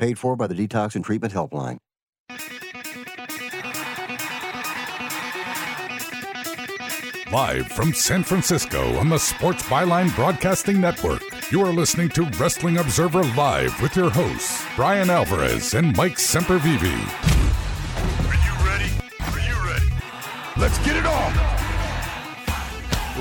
Paid for by the Detox and Treatment Helpline. Live from San Francisco on the Sports Byline Broadcasting Network, you are listening to Wrestling Observer Live with your hosts, Bryan Alvarez and Mike Sempervive. Are you ready? Are you ready? Let's get it on!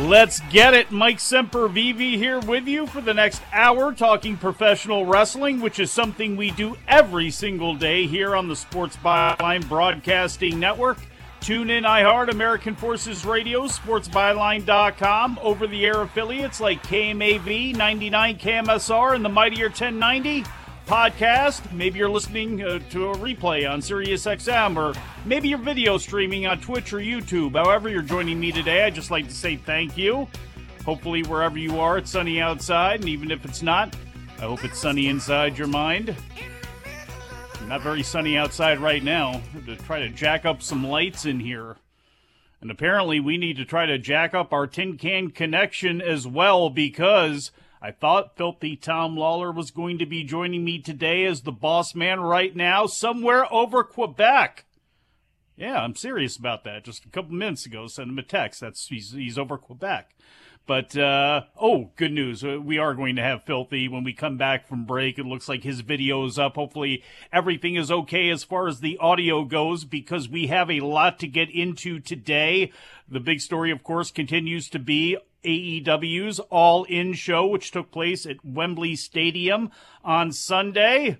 Let's get it. Mike Semper Sempervive here with you for the next hour talking professional wrestling, which is something we do every single day here on the Sports Byline Broadcasting Network. Tune in iHeart, American Forces Radio, sportsbyline.com, over the air affiliates like KMAV, 99 KMSR, and the Mightier 1090 podcast. Maybe you're listening uh, to a replay on SiriusXM, or maybe you're video streaming on Twitch or YouTube. However, you're joining me today, I'd just like to say thank you. Hopefully, wherever you are, it's sunny outside, and even if it's not, I hope it's sunny inside your mind. Not very sunny outside right now. To try to jack up some lights in here. And apparently, we need to try to jack up our tin can connection as well because I thought Filthy Tom Lawlor was going to be joining me today as the boss man right now, somewhere over Quebec. Yeah, I'm serious about that. Just a couple minutes ago, sent him a text. That's he's he's over Quebec. But uh, oh, good news! Uh, We are going to have Filthy when we come back from break. It looks like his video is up. Hopefully, everything is okay as far as the audio goes because we have a lot to get into today. The big story, of course, continues to be AEW's All In show, which took place at Wembley Stadium on Sunday.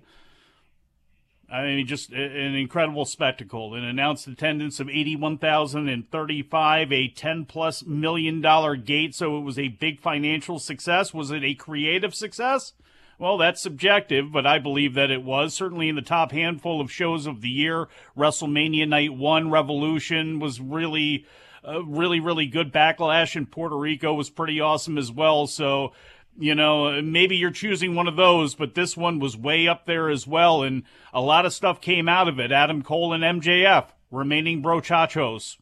I mean, just an incredible spectacle. An announced attendance of 81,035, a 10 plus million dollar gate. So it was a big financial success. Was it a creative success? Well, that's subjective, but I believe that it was. Certainly in the top handful of shows of the year, WrestleMania Night 1 Revolution was really, really, really good. Backlash in Puerto Rico was pretty awesome as well. So, you know, maybe you're choosing one of those, but this one was way up there as well. And a lot of stuff came out of it. Adam Cole and MJF remaining brochachos.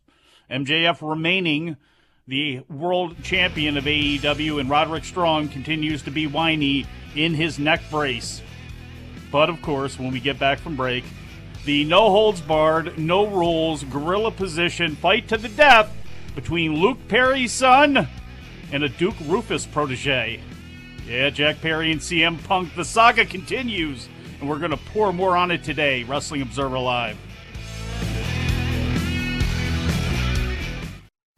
MJF remaining the world champion of AEW, and Roderick Strong continues to be whiny in his neck brace. But of course, when we get back from break, the no holds barred, no rules, gorilla position fight to the death between Luke Perry's son and a Duke Roufus protege. Yeah, Jack Perry and CM Punk, the saga continues, and we're going to pour more on it today. Wrestling Observer Live.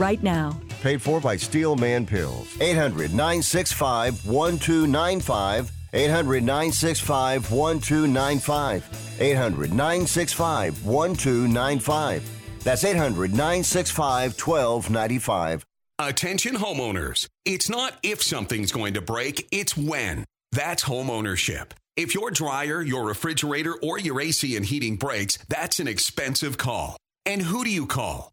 right now. Paid for by Steel Man Pills. 800 965 1295. 800 965 1295. 800 965 1295. That's 800 965 1295. Attention homeowners. It's not if something's going to break, it's when. That's homeownership. If your dryer, your refrigerator, or your AC and heating breaks, that's an expensive call. And who do you call?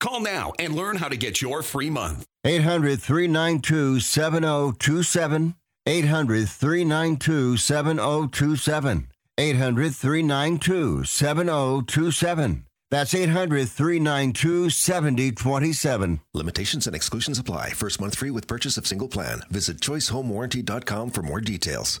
Call now and learn how to get your free month. 800 392 7027. 800 392 7027. 800 392 7027. That's 800 392 7027. Limitations and exclusions apply. First month free with purchase of single plan. Visit choicehomewarranty.com for more details.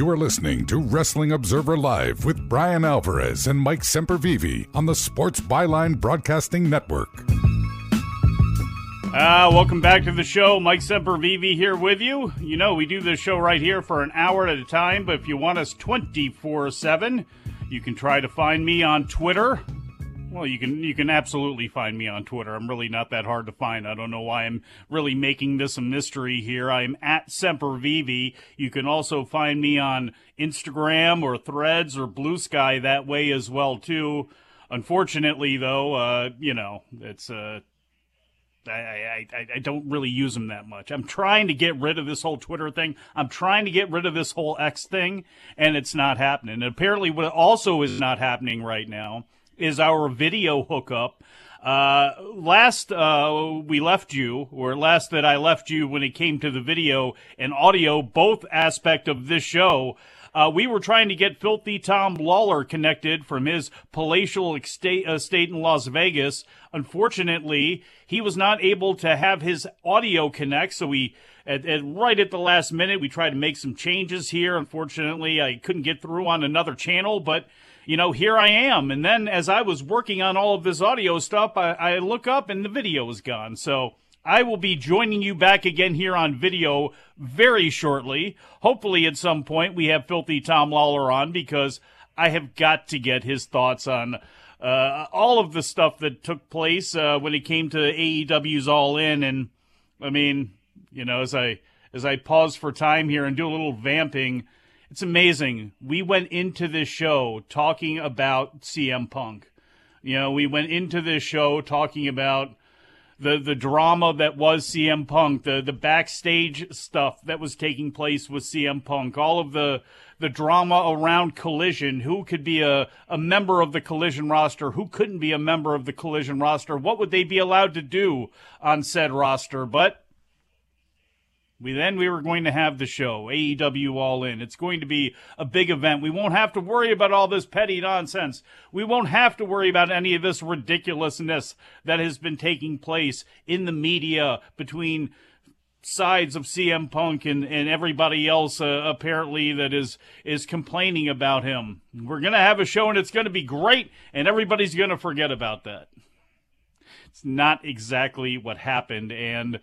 You are listening to Wrestling Observer Live with Bryan Alvarez and Mike Sempervive on the Sports Byline Broadcasting Network. Uh, welcome back to the show. Mike Sempervive here with you. You know, we do this show right here for an hour at a time, but if you want us 24 7, you can try to find me on Twitter. Well, you can you can absolutely find me on Twitter. I'm really not that hard to find. I don't know why I'm really making this a mystery here. I'm at Sempervive. You can also find me on Instagram or Threads or Blue Sky that way as well too. Unfortunately, though, uh, you know, it's uh, I, I, I, I don't really use them that much. I'm trying to get rid of this whole Twitter thing. I'm trying to get rid of this whole X thing, and it's not happening. And apparently, what also is not happening right now is our video hookup. Uh, last uh, we left you, or last that I left you when it came to the video and audio, both aspect of this show. Uh, we were trying to get Filthy Tom Lawlor connected from his palatial estate, estate in Las Vegas. Unfortunately, he was not able to have his audio connect, so we at, at, right at the last minute we tried to make some changes here. Unfortunately, I couldn't get through on another channel, but you know, here I am. And then as I was working on all of this audio stuff, I, I look up and the video is gone. So I will be joining you back again here on video very shortly. Hopefully, at some point, we have Filthy Tom Lawlor on because I have got to get his thoughts on uh, all of the stuff that took place uh, when it came to AEW's All In. And I mean, you know, as I as I pause for time here and do a little vamping, it's amazing. We went into this show talking about CM Punk. You know, we went into this show talking about the the drama that was CM Punk, the the backstage stuff that was taking place with CM Punk, all of the the drama around Collision, who could be a, a member of the Collision roster, who couldn't be a member of the Collision roster, what would they be allowed to do on said roster, but we then we were going to have the show AEW All In. It's going to be a big event. We won't have to worry about all this petty nonsense. We won't have to worry about any of this ridiculousness that has been taking place in the media between sides of CM Punk and, and everybody else uh, apparently that is is complaining about him. We're going to have a show and it's going to be great and everybody's going to forget about that. It's not exactly what happened and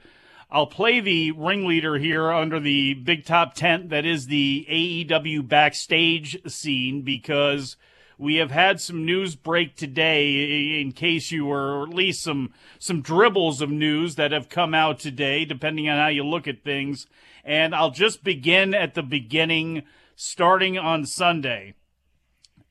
I'll play the ringleader here under the big top tent that is the AEW backstage scene because we have had some news break today in case you were or at least some some dribbles of news that have come out today depending on how you look at things and I'll just begin at the beginning starting on Sunday.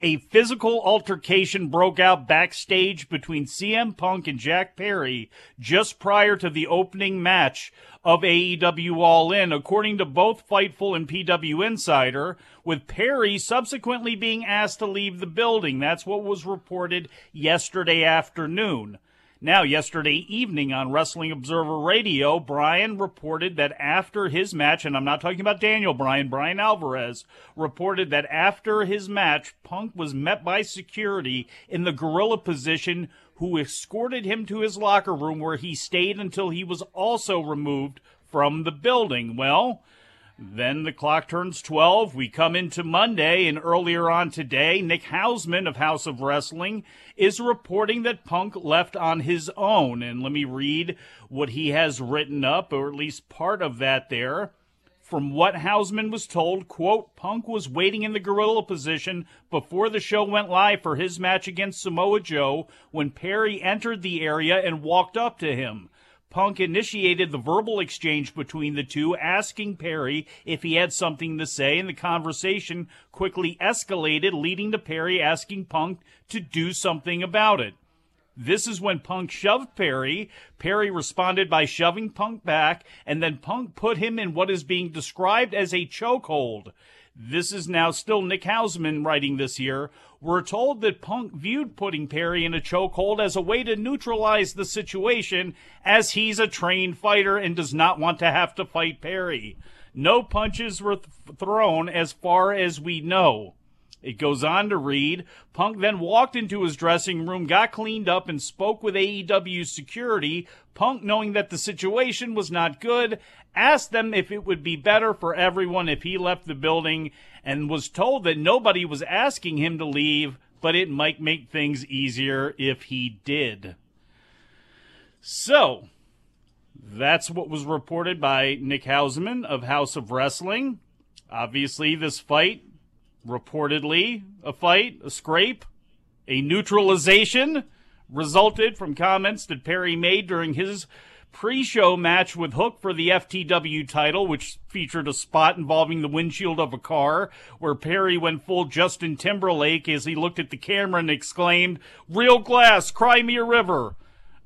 A physical altercation broke out backstage between CM Punk and Jack Perry just prior to the opening match of AEW All In, according to both Fightful and PW Insider, with Perry subsequently being asked to leave the building. That's what was reported yesterday afternoon. Now, yesterday evening on Wrestling Observer Radio, Bryan reported that after his match, and I'm not talking about Daniel Bryan, Brian Alvarez reported that after his match, Punk was met by security in the gorilla position who escorted him to his locker room where he stayed until he was also removed from the building. Well, then the clock turns 12. We come into Monday, and earlier on today, Nick Hausman of Haus of Wrestling is reporting that Punk left on his own. And let me read what he has written up, or at least part of that there. From what Hausman was told, quote, Punk was waiting in the gorilla position before the show went live for his match against Samoa Joe when Perry entered the area and walked up to him. Punk initiated the verbal exchange between the two, asking Perry if he had something to say, and the conversation quickly escalated, leading to Perry asking Punk to do something about it. This is when Punk shoved Perry. Perry responded by shoving Punk back, and then Punk put him in what is being described as a chokehold. This is now still Nick Hausman writing this here. We're told that Punk viewed putting Perry in a chokehold as a way to neutralize the situation, as he's a trained fighter and does not want to have to fight Perry. No punches were th- thrown as far as we know. It goes on to read Punk then walked into his dressing room, got cleaned up, and spoke with AEW security. Punk, knowing that the situation was not good, asked them if it would be better for everyone if he left the building and was told that nobody was asking him to leave, but it might make things easier if he did. So, that's what was reported by Nick Hausman of Haus of Wrestling. Obviously, this fight, reportedly a fight, a scrape, a neutralization, resulted from comments that Perry made during his pre show match with Hook for the FTW title, which featured a spot involving the windshield of a car, where Perry went full Justin Timberlake as he looked at the camera and exclaimed, Real glass, cry me a river.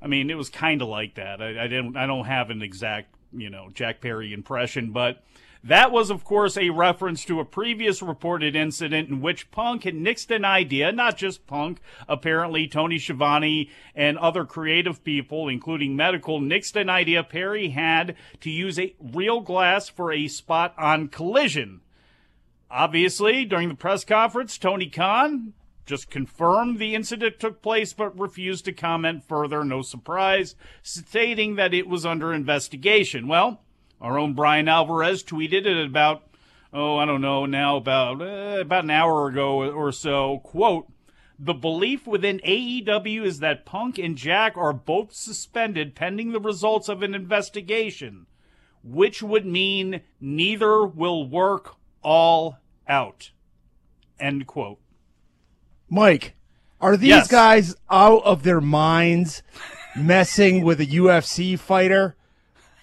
I mean, it was kind of like that. I, I didn't. I don't have an exact, you know, Jack Perry impression, but that was, of course, a reference to a previous reported incident in which Punk had nixed an idea. Not just Punk, apparently Tony Schiavone and other creative people, including medical, nixed an idea Perry had to use a real glass for a spot on Collision. Obviously, during the press conference, Tony Khan just confirmed the incident took place but refused to comment further, no surprise, stating that it was under investigation. Well, our own Bryan Alvarez tweeted it about, oh, I don't know, now about, uh, about an hour ago or so, quote, the belief within AEW is that Punk and Jack are both suspended pending the results of an investigation, which would mean neither will work all out. End quote. Mike, are these Yes. guys out of their minds messing with a UFC fighter?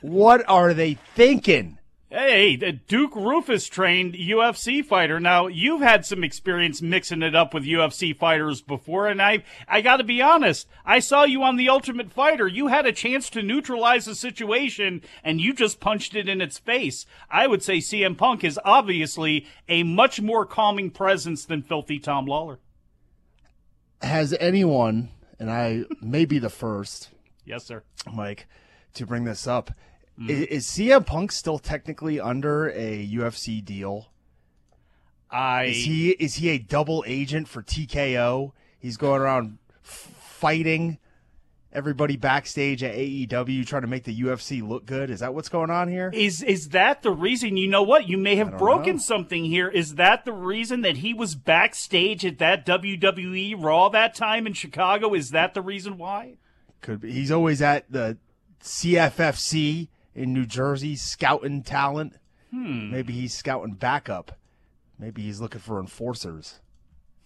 What are they thinking? Hey, the Duke Roufus trained UFC fighter. Now, you've had some experience mixing it up with UFC fighters before, and I I got to be honest. I saw you on The Ultimate Fighter. You had a chance to neutralize the situation, and you just punched it in its face. I would say CM Punk is obviously a much more calming presence than Filthy Tom Lawlor. Has anyone, and I may be the first, Yes, sir. Mike, to bring this up, Mm-hmm. i- is, CM Punk still technically under a UFC deal? I Is he is he a double agent for TKO? He's going around f- fighting everybody backstage at AEW, trying to make the UFC look good. Is that what's going on here? Is is that the reason? You know what? You may have broken know. something here. Is that the reason that he was backstage at that WWE Raw that time in Chicago? Is that the reason why? Could be. He's always at the CFFC in New Jersey scouting talent. Hmm. Maybe he's scouting backup. Maybe he's looking for enforcers.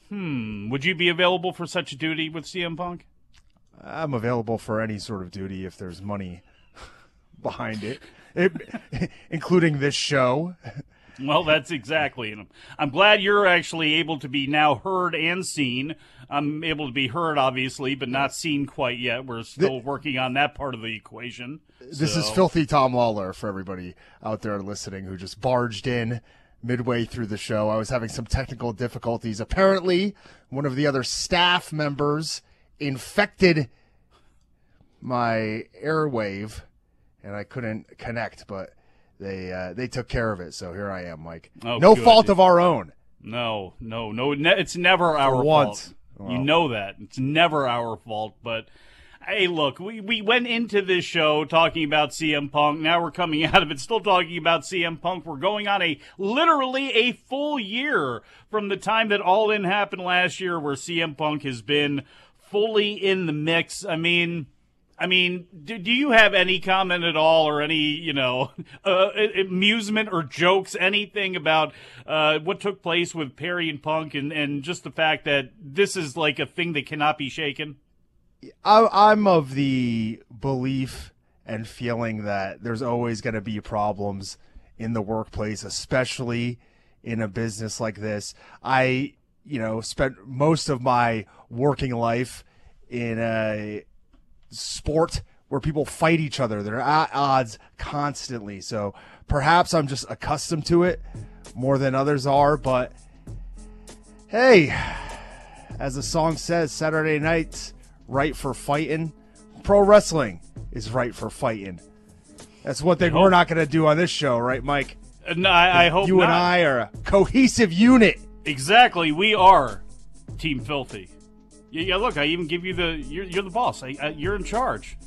Hmm. Would you be available for such a duty with CM Punk? I'm available for any sort of duty if there's money behind it, It- including this show. Well, that's exactly. And I'm glad you're actually able to be now heard and seen. I'm able to be heard, obviously, but not seen quite yet. We're still the, working on that part of the equation. This so. is filthy Tom Lawlor for everybody out there listening who just barged in midway through the show. I was having some technical difficulties. Apparently, one of the other staff members infected my airwave, and I couldn't connect, but they uh, they took care of it. So here I am, Mike. Oh, no good. fault of our own. No, no, no. Ne- it's never our For fault. Well. You know that it's never our fault. But hey, look, we we went into this show talking about CM Punk. Now we're coming out of it still talking about CM Punk. We're going on a literally a full year from the time that All In happened last year, where CM Punk has been fully in the mix. I mean I mean, do, do you have any comment at all, or any you know uh, amusement or jokes, anything about uh, what took place with Perry and Punk, and and just the fact that this is like a thing that cannot be shaken? I, I'm of the belief and feeling that there's always going to be problems in the workplace, especially in a business like this. I, you know, spent most of my working life in a sport where people fight each other. They're at odds constantly. So perhaps I'm just accustomed to it more than others are. But hey, as the song says, Saturday night's right for fighting. Pro wrestling is right for fighting. That's one thing we're not going to do on this show, right, Mike? Uh, no, I, I hope you not. and I are a cohesive unit. Exactly, we are Team Filthy. Yeah, look, I even give you the you're, you're the boss. I, I, you're in charge.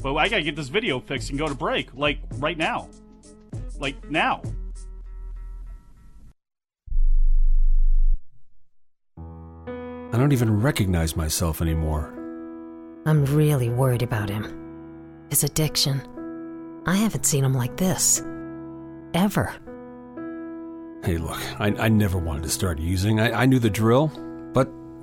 But I gotta get this video fixed and go to break, like right now, like now. I don't even recognize myself anymore. I'm really worried about him. His addiction. I haven't seen him like this. Ever. Hey, look, I, I never wanted to start using. I, I knew the drill, but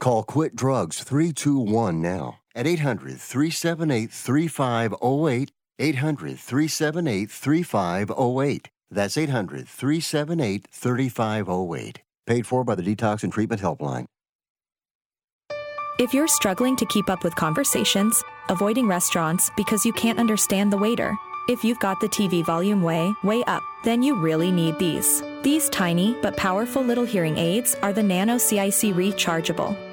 Call Quit Drugs 321 now at 800 378 3508. 800 378 3508. That's 800 378 3508. Paid for by the Detox and Treatment Helpline. If you're struggling to keep up with conversations, avoiding restaurants because you can't understand the waiter, if you've got the TV volume way, way up, then you really need these. These tiny but powerful little hearing aids are the Nano CIC rechargeable,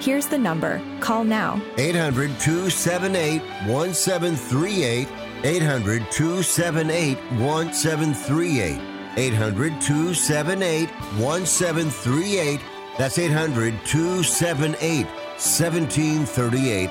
Here's the number. Call now. 800 278 1738. 800 278 1738. 800 278 1738 that's 800 278 1738.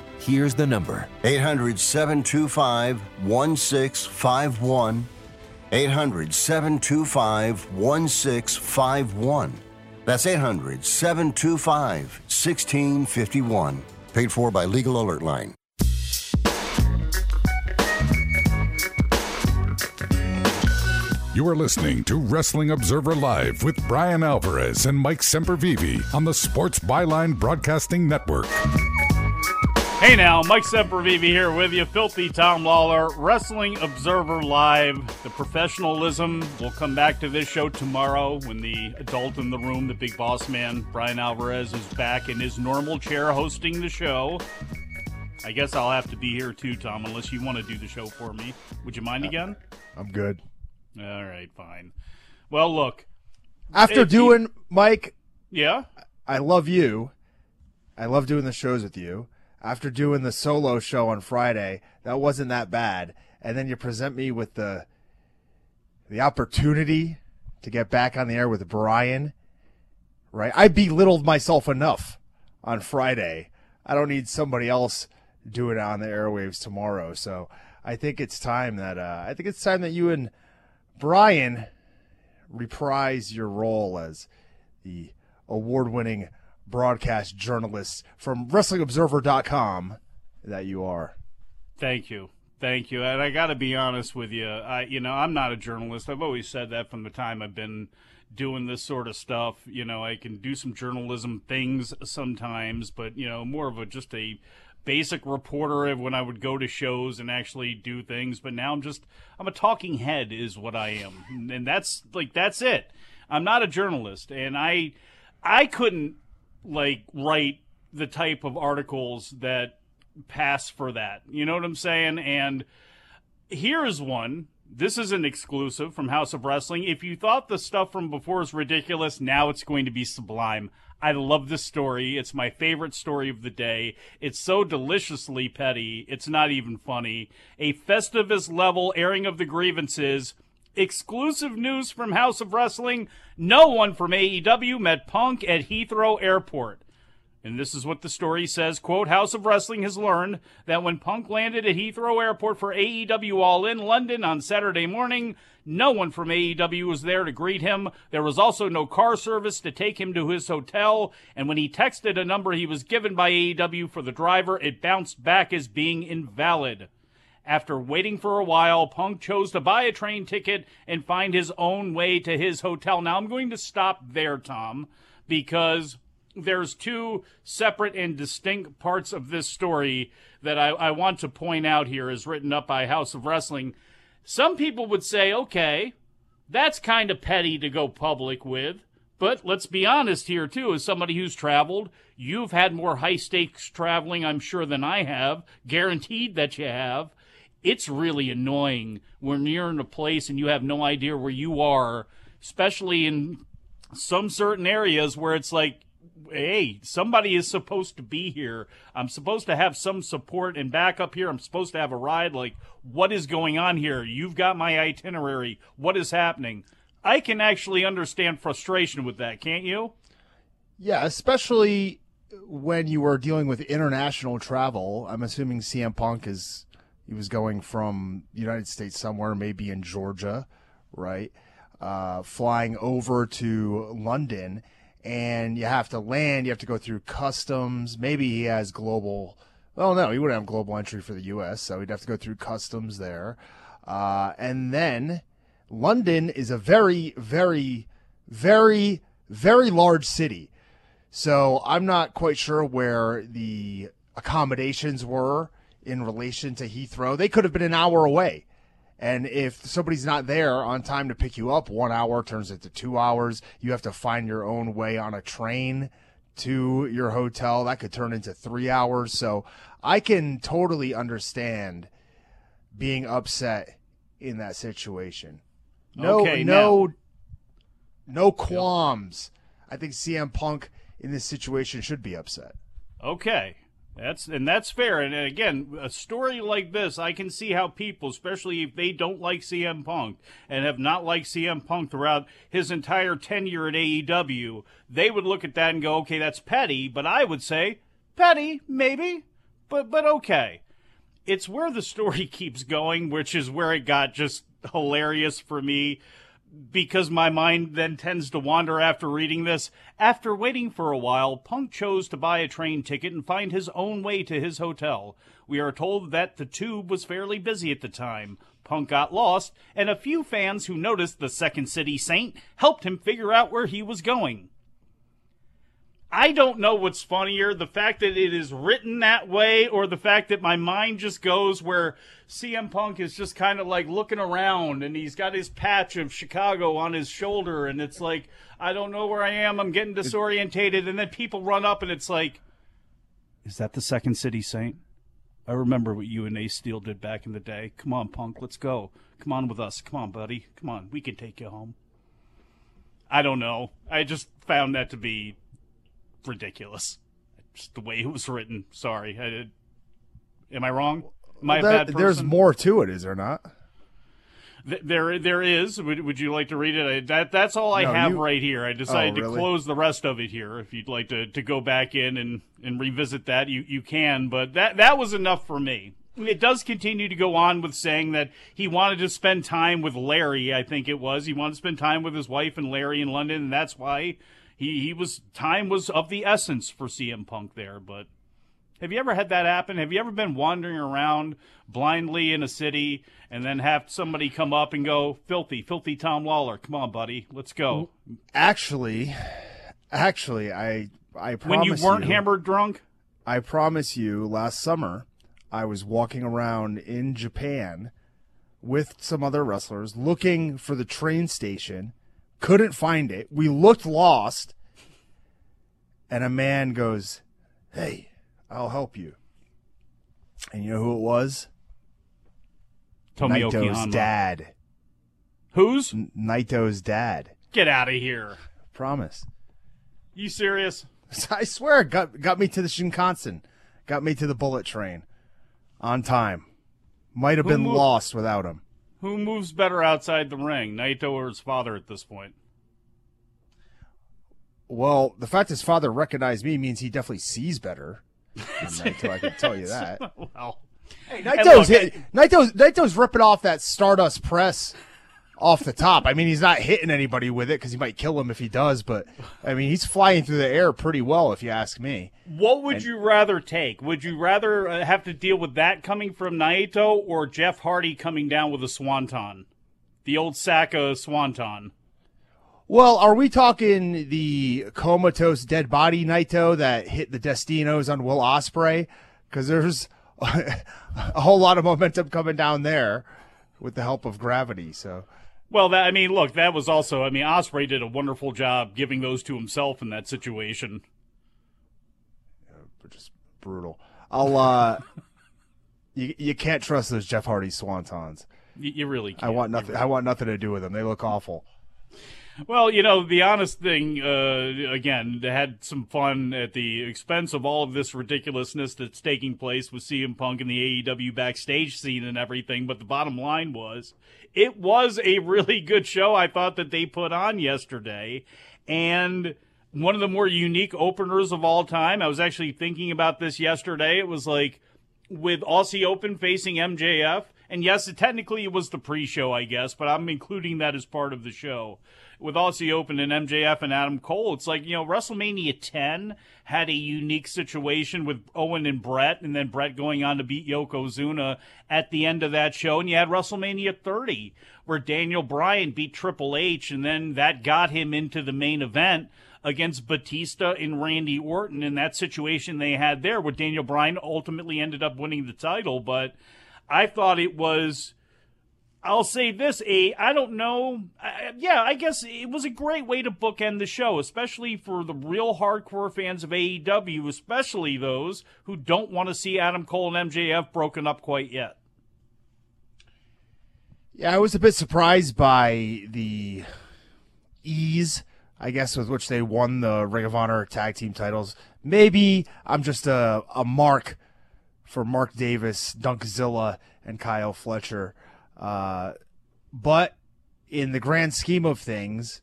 Here's the number 800 725 1651. 800 725 1651. That's 800 725 1651. Paid for by Legal Alert Line. You are listening to Wrestling Observer Live with Bryan Alvarez and Mike Sempervive on the Sports Byline Broadcasting Network. Hey now, Mike Sempervive here with you. Filthy Tom Lawlor, Wrestling Observer Live. The professionalism. We'll come back to this show tomorrow when the adult in the room, the big boss man, Bryan Alvarez, is back in his normal chair hosting the show. I guess I'll have to be here too, Tom, unless you want to do the show for me. Would you mind uh, again? I'm good. All right, fine. Well, look. After you- doing Mike, yeah, I love you. I love doing the shows with you. After doing the solo show on Friday, that wasn't that bad. And then you present me with the the opportunity to get back on the air with Bryan. Right? I belittled myself enough on Friday. I don't need somebody else doing it on the airwaves tomorrow. So I think it's time that uh, I think it's time that you and Bryan reprise your role as the award-winning broadcast journalist from WrestlingObserver.com that you are. Thank you. Thank you. And I got to be honest with you. I, you know, I'm not a journalist. I've always said that from the time I've been doing this sort of stuff. You know, I can do some journalism things sometimes, but you know, more of a just a basic reporter of when I would go to shows and actually do things. But now I'm just I'm a talking head is what I am, and that's like that's it. I'm not a journalist, and I I couldn't like write the type of articles that pass for that. You know what I'm saying? And here's one. This is an exclusive from Haus of Wrestling. If you thought the stuff from before was ridiculous, now it's going to be sublime. I love this story. It's my favorite story of the day. It's so deliciously petty. It's not even funny. A Festivus level airing of the grievances. Exclusive news from Haus of Wrestling. No one from AEW met Punk at Heathrow Airport. And this is what the story says. Quote, Haus of Wrestling has learned that when Punk landed at Heathrow Airport for AEW All In London on Saturday morning, no one from AEW was there to greet him. There was also no car service to take him to his hotel. And when he texted a number he was given by AEW for the driver, it bounced back as being invalid. After waiting for a while, Punk chose to buy a train ticket and find his own way to his hotel. Now, I'm going to stop there, Tom, because there's two separate and distinct parts of this story that I, I want to point out here, as written up by Haus of Wrestling. Some people would say, okay, that's kind of petty to go public with. But let's be honest here, too. As somebody who's traveled, you've had more high stakes traveling, I'm sure, than I have. Guaranteed that you have. It's really annoying when you're in a place and you have no idea where you are, especially in some certain areas where it's like, hey, somebody is supposed to be here. I'm supposed to have some support and backup here. I'm supposed to have a ride. Like, what is going on here? You've got my itinerary. What is happening? I can actually understand frustration with that, can't you? Yeah, especially when you are dealing with international travel. I'm assuming CM Punk is he was going from United States somewhere, maybe in Georgia, right? Uh, flying over to London, and you have to land. You have to go through customs. Maybe he has global. Well, no, he wouldn't have global entry for the U.S., so he'd have to go through customs there, uh, and then London is a very, very, very, very large city. So I'm not quite sure where the accommodations were in relation to Heathrow. They could have been an hour away. And if somebody's not there on time to pick you up, one hour turns into two hours. You have to find your own way on a train to your hotel. That could turn into three hours. So I can totally understand being upset in that situation. No, Okay, no, no qualms. I think CM Punk in this situation should be upset. Okay. That's and that's fair. And again, a story like this, I can see how people, especially if they don't like CM Punk and have not liked CM Punk throughout his entire tenure at AEW, they would look at that and go, "Okay, that's petty." But I would say, petty, maybe, but but okay. It's where the story keeps going, which is where it got just hilarious for me. Because my mind then tends to wander after reading this. After waiting for a while, Punk chose to buy a train ticket and find his own way to his hotel. We are told that the tube was fairly busy at the time. Punk got lost, and a few fans who noticed the Second City Saint helped him figure out where he was going. I don't know what's funnier, the fact that it is written that way or the fact that my mind just goes where CM Punk is just kind of like looking around and he's got his patch of Chicago on his shoulder and it's like, I don't know where I am, I'm getting disorientated. And then people run up and it's like, is that the Second City Saint? I remember what you and Ace Steel did back in the day. Come on, Punk, let's go. Come on with us. Come on, buddy. Come on, we can take you home. I don't know. I just found that to be ridiculous. Just the way it was written. Sorry. I did. Am I wrong? Am I a There- bad person? there's more to it, is there not? Th- There, there is. Would, would you like to read it? I, that that's all I No, have you- right here. I decided Oh, really? to close the rest of it here. If you'd like to, to go back in and, and revisit that, you, you can. But that that was enough for me. It does continue to go on with saying that he wanted to spend time with Larry. I think it was he wanted to spend time with his wife and Larry in London, and that's why he he was time was of the essence for CM Punk there. But have you ever had that happen? Have you ever been wandering around blindly in a city and then have somebody come up and go, "Filthy, filthy Tom Lawlor, come on, buddy, let's go." Actually, actually, I I promise When you weren't you- hammered drunk, I promise you, last summer, I was walking around in Japan with some other wrestlers looking for the train station, couldn't find it. We looked lost, and a man goes, Hey, I'll help you. And you know who it was? Tomoyoki Naito's dad. Who's? Naito's dad. get out of here. Promise. You serious? I swear, got got me to the Shinkansen, got me to the bullet train, on time. Might have Who been moved- lost without him. Who moves better outside the ring, Naito or his father at this point? Well, the fact his father recognized me means he definitely sees better. than Naito, I can tell you that. well, Hey, Naito's look, Naito's Naito's ripping off that Stardust press off the top. I mean, he's not hitting anybody with it because he might kill him if he does. But I mean, he's flying through the air pretty well, if you ask me. What would And- you rather take? Would you rather uh, have to deal with that coming from Naito or Jeff Hardy coming down with a swanton? The old sack of swanton. Well, are we talking the comatose dead body Naito that hit the Destinos on Will Ospreay? Because there's a whole lot of momentum coming down there with the help of gravity. So Well, that, I mean, look, that was also. I mean, Ospreay did a wonderful job giving those to himself in that situation. Just brutal. I'll uh, you you can't trust those Jeff Hardy swantons. You, you really can't. I want nothing. I want nothing to do with them. They look awful. Well, you know, the honest thing, uh, again, had some fun at the expense of all of this ridiculousness that's taking place with CM Punk and the AEW backstage scene and everything. But the bottom line was, it was a really good show. I thought that they put on yesterday, and one of the more unique openers of all time. I was actually thinking about this yesterday. It was like with Aussie Open facing MJF. And yes, it, technically it was the pre-show, I guess, but I'm including that as part of the show. With Aussie Open and MJF and Adam Cole, it's like, you know, WrestleMania 10 had a unique situation with Owen and Bret, and then Bret going on to beat Yokozuna at the end of that show. And you had WrestleMania 30, where Daniel Bryan beat Triple H, and then that got him into the main event against Batista and Randy Orton in that situation they had there, where Daniel Bryan ultimately ended up winning the title. But I thought it was. I'll say this, a I don't know. I, yeah, I guess it was a great way to bookend the show, especially for the real hardcore fans of AEW, especially those who don't want to see Adam Cole and MJF broken up quite yet. Yeah, I was a bit surprised by the ease, I guess, with which they won the Ring of Honor tag team titles. Maybe I'm just a, a mark for Mark Davis, Dunkzilla, and Kyle Fletcher. Uh, but in the grand scheme of things,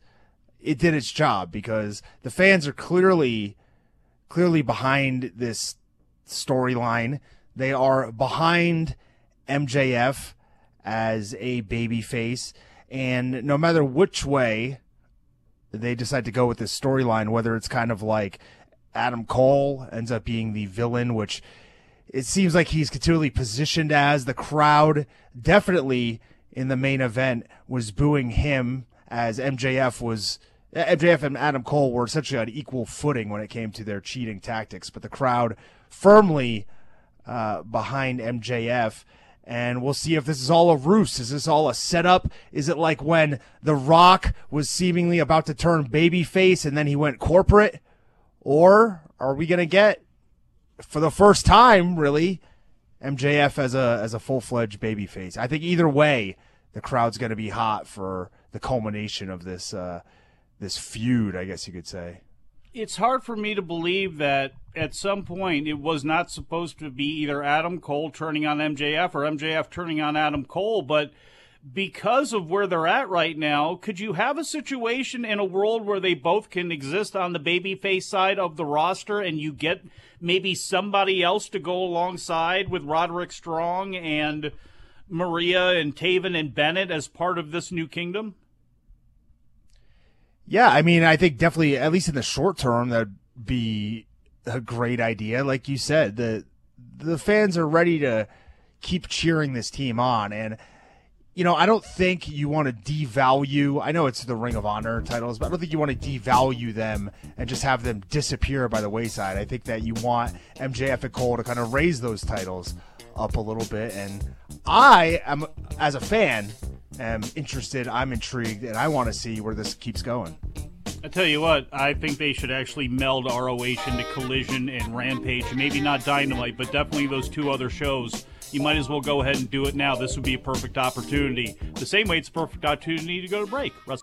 it did its job because the fans are clearly clearly behind this storyline. They are behind MJF as a baby face. And no matter which way they decide to go with this storyline, whether it's kind of like Adam Cole ends up being the villain, which it seems like he's continually positioned as the crowd definitely in the main event was booing him as MJF was MJF and Adam Cole were essentially on equal footing when it came to their cheating tactics, but the crowd firmly uh, behind MJF. And we'll see if this is all a ruse. Is this all a setup? Is it like when The Rock was seemingly about to turn babyface and then he went corporate? Or are we going to get, for the first time, really, MJF as a as a full fledged babyface? I think either way, the crowd's going to be hot for the culmination of this uh, this feud. I guess you could say. It's hard for me to believe that at some point it was not supposed to be either Adam Cole turning on MJF or MJF turning on Adam Cole, but because of where they're at right now, could you have a situation in a world where they both can exist on the babyface side of the roster and you get maybe somebody else to go alongside with Roderick Strong and Maria and Taven and Bennett as part of this new kingdom? Yeah, I mean, I think definitely, at least in the short term, that'd be a great idea. Like you said, the the fans are ready to keep cheering this team on, and you know, I don't think you want to devalue. I know it's the Ring of Honor titles, but I don't think you want to devalue them and just have them disappear by the wayside. I think that you want MJF and Cole to kind of raise those titles up a little bit, and I am, as a fan, am interested. I'm intrigued, and I want to see where this keeps going. I tell you what, I think they should actually meld ROH into Collision and Rampage. Maybe not Dynamite, but definitely those two other shows. You might as well go ahead and do it now. This would be a perfect opportunity. The same way it's a perfect opportunity to go to break. Russ-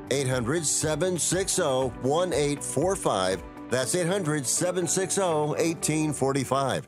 800 760 1845. That's 800 760 1845.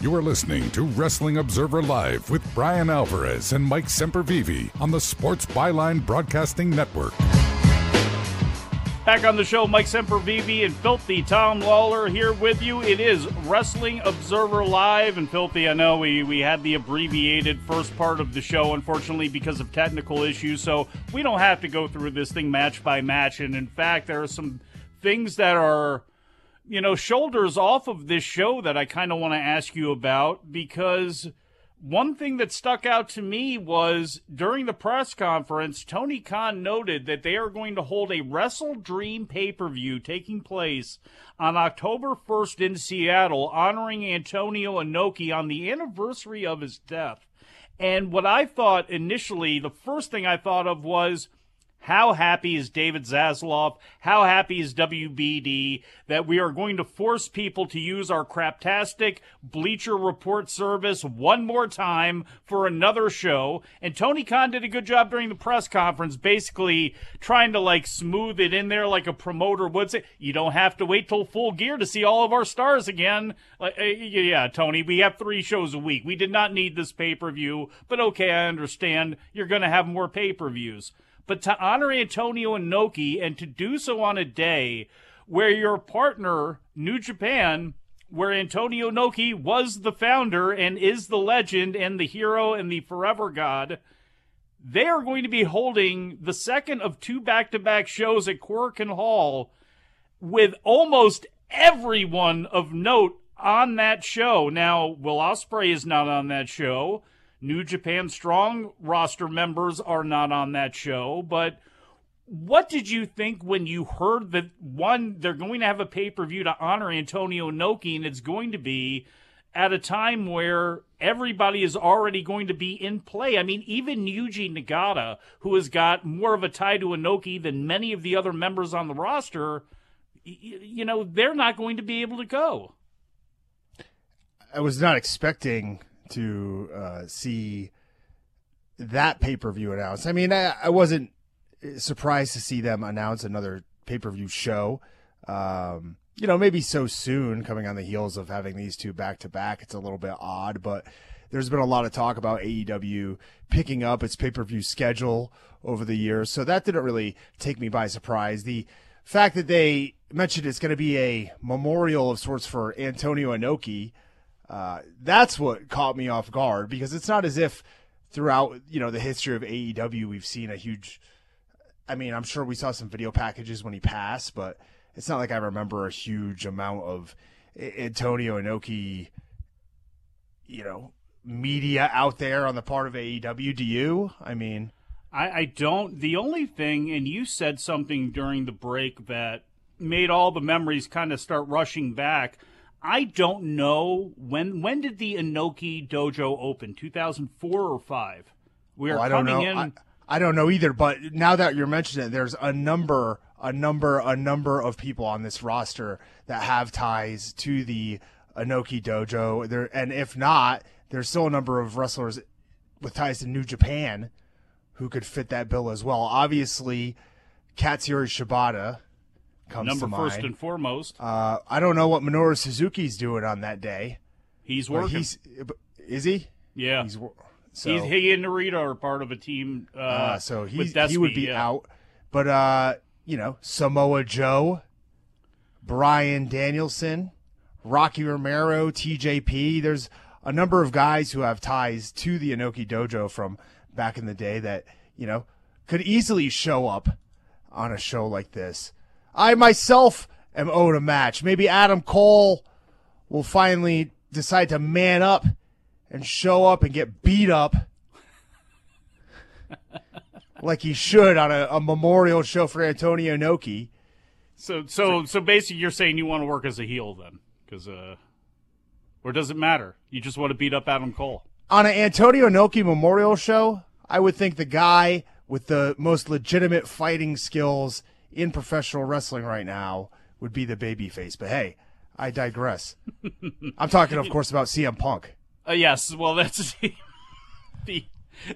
You are listening to Wrestling Observer Live with Bryan Alvarez and Mike Sempervive on the Sports Byline Broadcasting Network. Back on the show, Mike Sempervive and Filthy Tom Lawlor here with you. It is Wrestling Observer Live. And Filthy, I know we, we had the abbreviated first part of the show, unfortunately, because of technical issues. So we don't have to go through this thing match by match. And in fact, there are some things that are you know, shoulders off of this show that I kind of want to ask you about because one thing that stuck out to me was during the press conference, Tony Khan noted that they are going to hold a Wrestle Dream pay per view taking place on October 1st in Seattle, honoring Antonio Inoki on the anniversary of his death. And what I thought initially, the first thing I thought of was, how happy is David Zaslav? How happy is WBD that we are going to force people to use our craptastic Bleacher Report service one more time for another show? And Tony Khan did a good job during the press conference, basically trying to like smooth it in there like a promoter would say. You don't have to wait till full gear to see all of our stars again. Like, uh, yeah, Tony, we have three shows a week. We did not need this pay per view, but okay, I understand. You're going to have more pay per views but to honor Antonio Inoki and to do so on a day where your partner, New Japan, where Antonio Inoki was the founder and is the legend and the hero and the forever god, they are going to be holding the second of two back to back shows at Korakuen Hall with almost everyone of note on that show. Now, Will Ospreay is not on that show. New Japan Strong roster members are not on that show, but what did you think when you heard that one they're going to have a pay-per-view to honor Antonio Inoki and it's going to be at a time where everybody is already going to be in play. I mean, even Yuji Nagata, who has got more of a tie to Inoki than many of the other members on the roster, you know, they're not going to be able to go. I was not expecting to uh, see that pay per view announced. I mean, I, I, wasn't surprised to see them announce another pay per view show. Um, you know, maybe so soon, coming on the heels of having these two back to back, it's a little bit odd, but there's been a lot of talk about AEW picking up its pay per view schedule over the years, so that didn't really take me by surprise. The fact that they mentioned it's going to be a memorial of sorts for Antonio Inoki uh, that's what caught me off guard because it's not as if throughout you know the history of AEW we've seen a huge. I mean, I'm sure we saw some video packages when he passed, but it's not like I remember a huge amount of Antonio Inoki, you know, media out there on the part of AEW. Do you? I mean, I, I don't. The only thing, and you said something during the break that made all the memories kind of start rushing back I don't know when when did the Inoki dojo open? 2004 or 5? We are well, I coming don't know. in I, I don't know either, but now that you're mentioning it, there's a number a number a number of people on this roster that have ties to the Inoki dojo. There and if not, there's still a number of wrestlers with ties to New Japan who could fit that bill as well. Obviously, Katsuyori Shibata comes Number to first mind. and foremost. Uh, I don't know what Minoru Suzuki's doing on that day. He's working. He's, is he? Yeah. He's so He's, he and Narita are part of a team. Uh, uh, so Despy, he would be yeah. out. But uh, you know, Samoa Joe, Bryan Danielson, Rocky Romero, TJP. There's a number of guys who have ties to the Inoki Dojo from back in the day that you know could easily show up on a show like this. I myself am owed a match. Maybe Adam Cole will finally decide to man up and show up and get beat up like he should on a, a memorial show for Antonio Inoki. So so so basically, you're saying you want to work as a heel then, because uh, or does it matter? You just want to beat up Adam Cole on an Antonio Inoki Memorial show? I would think the guy with the most legitimate fighting skills in professional wrestling right now would be the babyface. But hey, I digress. I'm talking, of course, about CM Punk. Uh, yes, well, that's the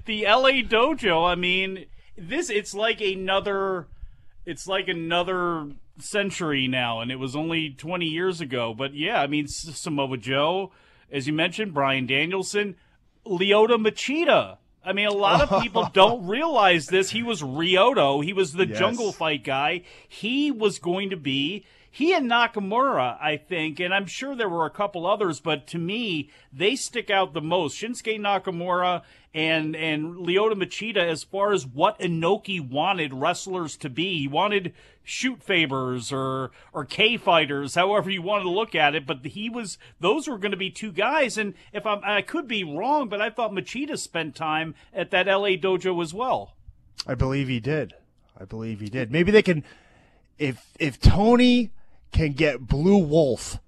the LA Dojo. I mean, this it's like another it's like another century now, and it was only 20 years ago. But yeah, I mean, Samoa Joe, as you mentioned, Bryan Danielson, Lyoto Machida. I mean, a lot of people don't realize this. He was Ryoto. He was the yes. jungle fight guy. He was going to be he and Nakamura, I think, and I'm sure there were a couple others, but to me, they stick out the most. Shinsuke Nakamura and and Lyoto Machida as far as what Inoki wanted wrestlers to be. He wanted shoot fabers or or K fighters, however you wanted to look at it. But he was those were going to be two guys. And if I'm, I could be wrong, but I thought Machida spent time at that LA dojo as well. I believe he did. I believe he did. Maybe they can, if if Tony can get Blue Wolf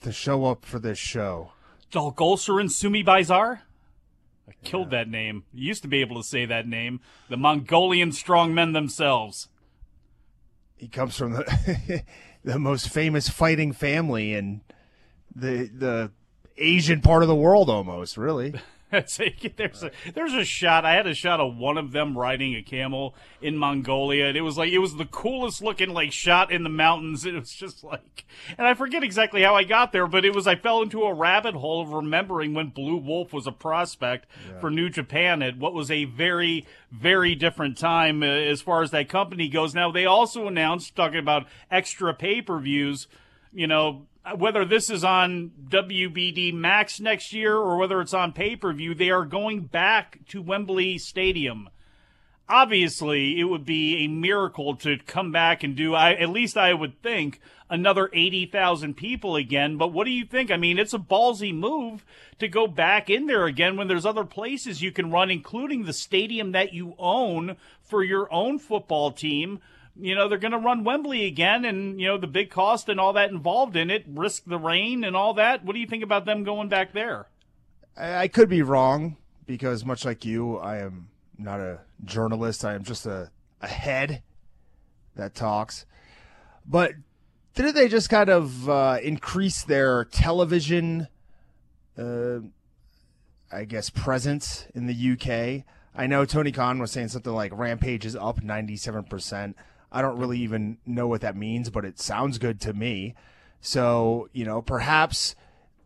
to show up for this show. Dalgulser and Sumi Baizar? I killed yeah. that name. You used to be able to say that name. The Mongolian strongmen themselves. He comes from the the most famous fighting family in the the Asian part of the world almost, really. there's a there's a shot. I had a shot of one of them riding a camel in Mongolia, and it was like it was the coolest looking like shot in the mountains. It was just like, and I forget exactly how I got there, but it was I fell into a rabbit hole of remembering when Blue Wolf was a prospect yeah. for New Japan at what was a very very different time uh, as far as that company goes. Now they also announced talking about extra pay per views. You know, Uh, whether this is on WBD Max next year or whether it's on pay per view, they are going back to Wembley Stadium. Obviously, it would be a miracle to come back and do, I, at least I would think, another 80,000 people again. But what do you think? I mean, it's a ballsy move to go back in there again when there's other places you can run, including the stadium that you own for your own football team you know, they're going to run Wembley again and, you know, the big cost and all that involved in it, risk the rain and all that. What do you think about them going back there? I could be wrong because, much like you, I am not a journalist. I am just a, a head that talks. But didn't they just kind of uh, increase their television, uh, I guess, presence in the UK? I know Tony Khan was saying something like Rampage is up 97%. I don't really even know what that means, but it sounds good to me. So, you know, perhaps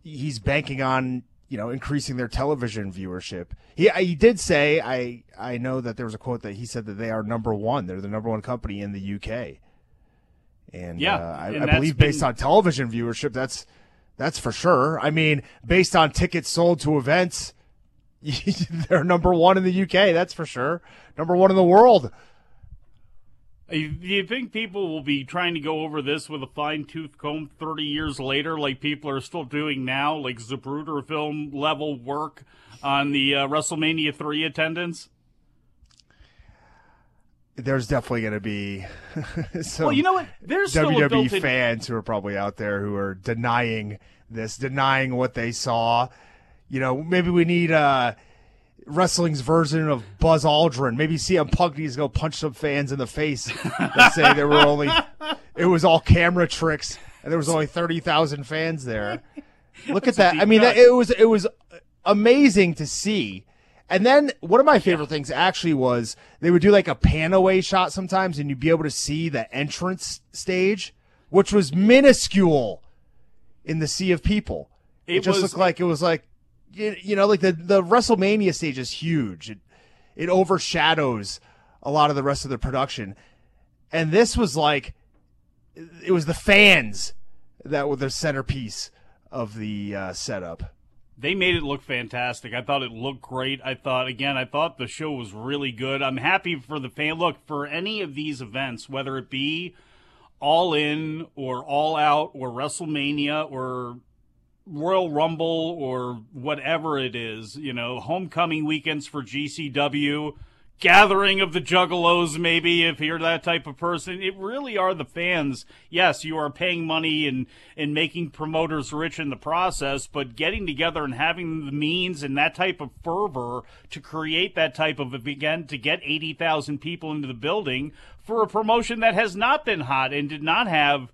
he's banking on, you know, increasing their television viewership. He, he did say, I, I know that there was a quote that he said that they are number one. They're the number one company in the UK. And yeah, uh, I, and I believe been... based on television viewership, that's, that's for sure. I mean, based on tickets sold to events, they're number one in the UK. That's for sure. Number one in the world. Do you think people will be trying to go over this with a fine tooth comb 30 years later, like people are still doing now, like Zapruder film level work on the uh, WrestleMania 3 attendance? There's definitely going to be some well, you know what? There's WWE fans who are probably out there who are denying this, denying what they saw. You know, maybe we need uh, wrestling's version of Buzz Aldrin. Maybe CM Punk needs to go punch some fans in the face that say there were only it was all camera tricks and there was only thirty thousand fans there. Look at that. I mean, that, it was it was amazing to see. And then one of my favorite things actually was they would do like a pan away shot sometimes, and you'd be able to see the entrance stage, which was minuscule in the sea of people. It, it just was, looked like it was like you, you know, like the the WrestleMania stage is huge. It it overshadows a lot of the rest of the production, and this was like it was the fans that were the centerpiece of the uh, setup. They made it look fantastic. I thought it looked great. I thought again, I thought the show was really good. I'm happy for the fan. Look for any of these events, whether it be all in or all out or WrestleMania or Royal Rumble or whatever it is, you know, homecoming weekends for GCW, gathering of the juggalos maybe if you're that type of person. It really are the fans. Yes you are paying money and and making promoters rich in the process but getting together and having the means and that type of fervor to create that type of event to get 80,000 people into the building for a promotion that has not been hot and did not have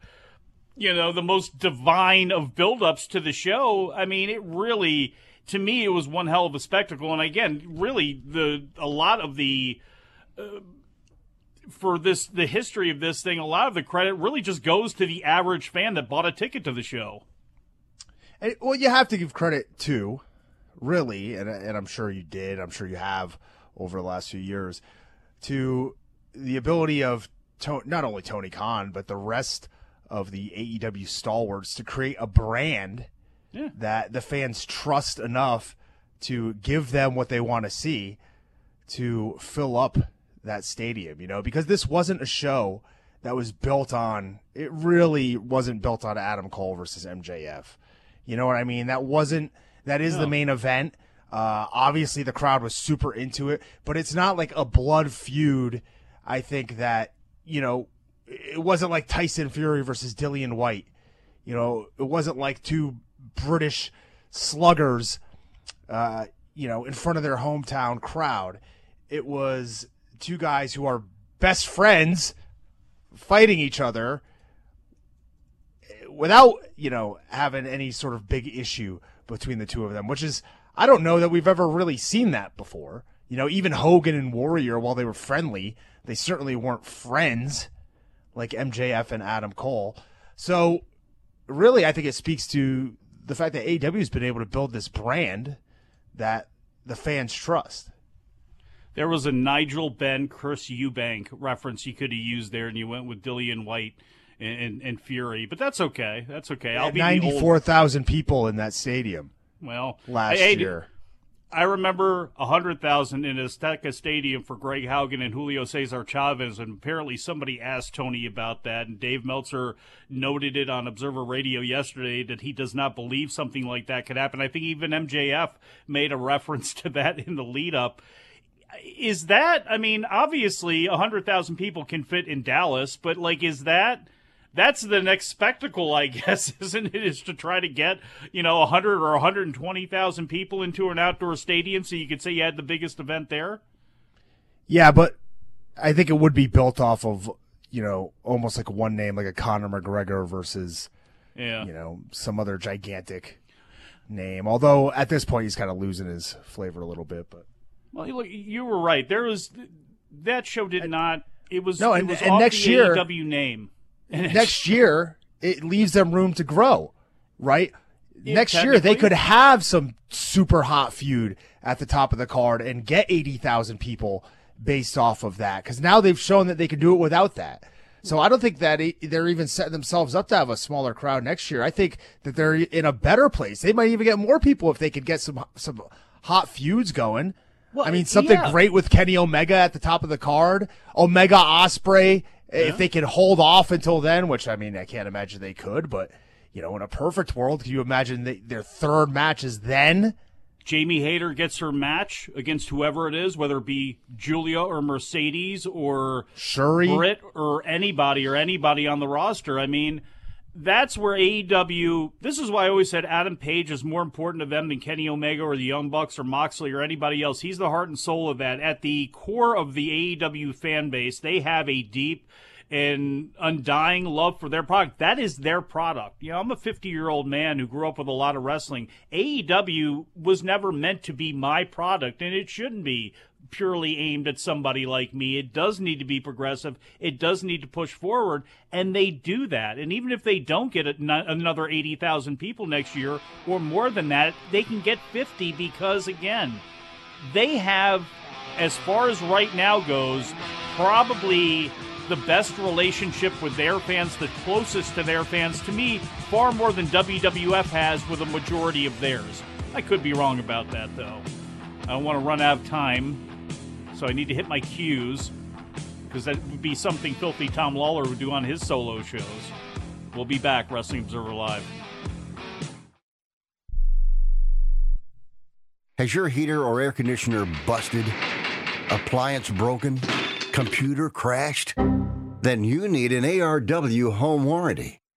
you know the most divine of buildups to the show i mean it really to me, it was one hell of a spectacle. And again, really, the a lot of the uh, for this the history of this thing, a lot of the credit really just goes to the average fan that bought a ticket to the show. And, well, you have to give credit to, really, and and I'm sure you did. I'm sure you have over the last few years to the ability of to, not only Tony Khan but the rest of the AEW stalwarts to create a brand yeah. that the fans trust enough to give them what they want to see to fill up that stadium, you know, because this wasn't a show that was built on, it really wasn't built on Adam Cole versus MJF. You know what I mean? That wasn't, that is No. the main event. Uh, obviously, the crowd was super into it, but it's not like a blood feud. I think that, you know, it wasn't like Tyson Fury versus Dillian Whyte. You know, it wasn't like two British sluggers, uh, you know, in front of their hometown crowd. It was two guys who are best friends fighting each other without, you know, having any sort of big issue between the two of them, which is, I don't know that we've ever really seen that before. You know, even Hogan and Warrior, while they were friendly, they certainly weren't friends like MJF and Adam Cole. So, really, I think it speaks to the fact that AEW has been able to build this brand that the fans trust. There was a Nigel Benn, Chris Eubank reference you could have used there, and you went with Dillian Whyte and, and, and Fury. But that's okay. That's okay. I'll be the old- Ninety-four thousand people in that stadium Well, last hey, year. I remember a hundred thousand in Azteca Stadium for Greg Haugen and Julio Cesar Chavez, and apparently somebody asked Tony about that, and Dave Meltzer noted it on Observer Radio yesterday that he does not believe something like that could happen. I think even MJF made a reference to that in the lead up. Is that? I mean, obviously, a hundred thousand people can fit in Dallas, but like, is that? That's the next spectacle, I guess, isn't it? Is to try to get you know a hundred or hundred and twenty thousand people into an outdoor stadium, so you could say you had the biggest event there. Yeah, but I think it would be built off of you know almost like one name, like a Conor McGregor versus Yeah. you know some other gigantic name. Although at this point he's kind of losing his flavor a little bit, but Well, look, you were right. There was that show did not. It was No, It and- was and next the year- AEW name. Next year it leaves them room to grow, right? Yeah, next year they could have some super hot feud at the top of the card and get 80,000 people based off of that cuz now they've shown that they can do it without that. So I don't think that they're even setting themselves up to have a smaller crowd next year. I think that they're in a better place. They might even get more people if they could get some some hot feuds going. I mean, something yeah. great with Kenny Omega at the top of the card, Omega Ospreay. If they can hold off until then, which I mean, I can't imagine they could, but you know, in a perfect world, can you imagine they, their third match is then? Jamie Hayter gets her match against whoever it is, whether it be Julia or Mercedes or Shuri, Britt or anybody or anybody on the roster. I mean, that's where AEW. This is why I always said Adam Page is more important to them than Kenny Omega or the Young Bucks or Moxley or anybody else. He's the heart and soul of that. At the core of the AEW fan base, they have a deep and undying love for their product. That is their product. You know, I'm a 50 year old man who grew up with a lot of wrestling. AEW was never meant to be my product, and it shouldn't be purely aimed at somebody like me. It does need to be progressive. It does need to push forward, and they do that. And even if they don't get another 80,000 people next year or more than that, they can get 50 because, again, they have, as far as right now goes, probably the best relationship with their fans, the closest to their fans, to me, far more than WWF has with a majority of theirs. I could be wrong about that, though. I don't want to run out of time, so I need to hit my cues, because that would be something filthy Tom Lawlor would do on his solo shows. We'll be back, Wrestling Observer Live. Has your heater or air conditioner busted? Appliance broken? Computer crashed? Then you need an ARW home warranty.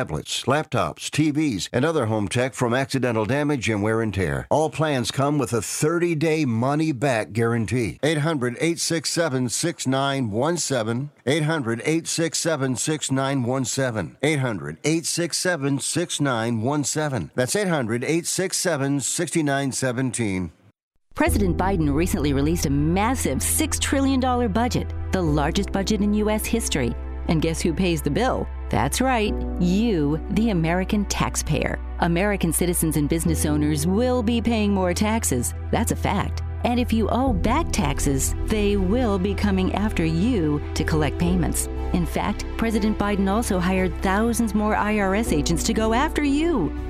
tablets, laptops, TVs, and other home tech from accidental damage and wear and tear. All plans come with a 30 day money back guarantee. 800 867 6917. 800 867 6917. 800 867 6917. That's 800 867 6917. President Biden recently released a massive $6 trillion budget, the largest budget in U.S. history. And guess who pays the bill? That's right, you, the American taxpayer. American citizens and business owners will be paying more taxes. That's a fact. And if you owe back taxes, they will be coming after you to collect payments. In fact, President Biden also hired thousands more IRS agents to go after you.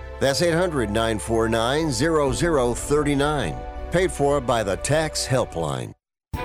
That's 800 949 0039. Paid for by the Tax Helpline.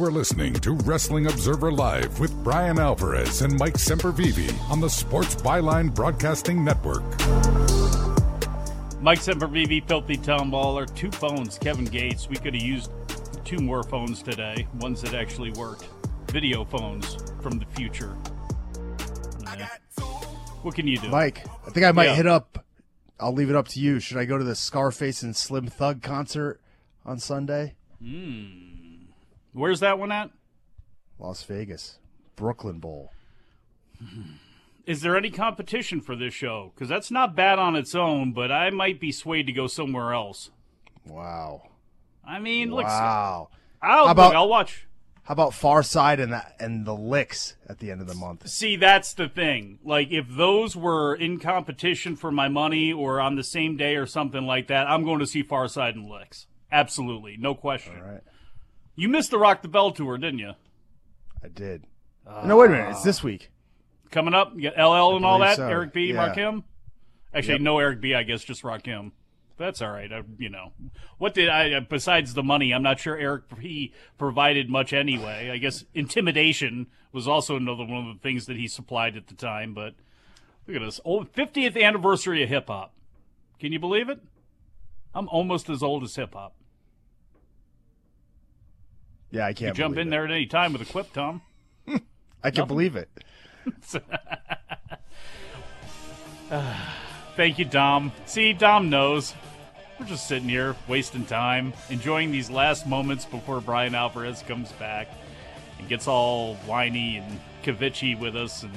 You are listening to Wrestling Observer Live with Bryan Alvarez and Mike Sempervive on the Sports Byline Broadcasting Network. Mike Sempervive, Filthy Tom Baller, two phones, Kevin Gates. We could have used two more phones today, ones that actually worked. Video phones from the future. Nah. What can you do? Mike, I think I might Yeah. hit up. I'll leave it up to you. Should I go to the Scarface and Slim Thug concert on Sunday? Hmm. Where's that one at? Las Vegas, Brooklyn Bowl. Is there any competition for this show? Because that's not bad on its own, but I might be swayed to go somewhere else. Wow. I mean, look, wow. I'll, How about- I'll watch. How about Pharcyde and the and the Licks at the end of the month? See, that's the thing. Like, if those were in competition for my money or on the same day or something like that, I'm going to see Pharcyde and Licks. Absolutely, no question. All right. You missed the Rock the Bell tour, didn't you? I did. no, wait a minute. It's this ah. week. Coming up, you got LL and all that. so. Eric B, Yeah. Rakim. Actually, Yep. no Eric B. I guess just Rock Rakim. That's all right. I, you know, what did I? Uh, besides the money, I'm not sure Eric B. provided much anyway. I guess intimidation was also another one of the things that he supplied at the time. But look at this old 50th anniversary of hip hop. Can you believe it? I'm almost as old as hip hop. Yeah, I can't jump in it. there at any time with a quip, Tom. I can not believe it. Thank you, Dom. See, Dom knows. We're just sitting here, wasting time, enjoying these last moments before Bryan Alvarez comes back and gets all whiny and kavitchy with us. And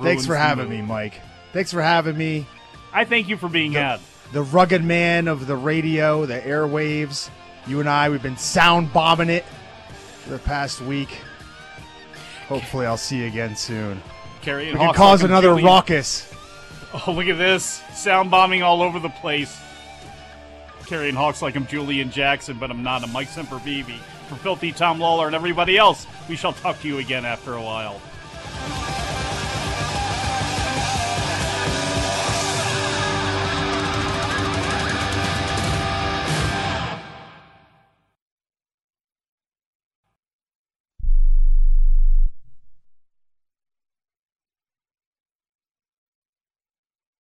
Thanks for having me, Mike. Thanks for having me. I thank you for being had. the rugged man of the radio, the airwaves. You and I, we've been sound bombing it for the past week. Hopefully, I'll see you again soon. Carrie we can Hawks cause another Julian- raucous. Oh, look at this. Sound bombing all over the place. Carrying Hawks like I'm Julian Jackson, but I'm not. I'm Mike Sempervive. For Filthy Tom Lawlor and everybody else, we shall talk to you again after a while.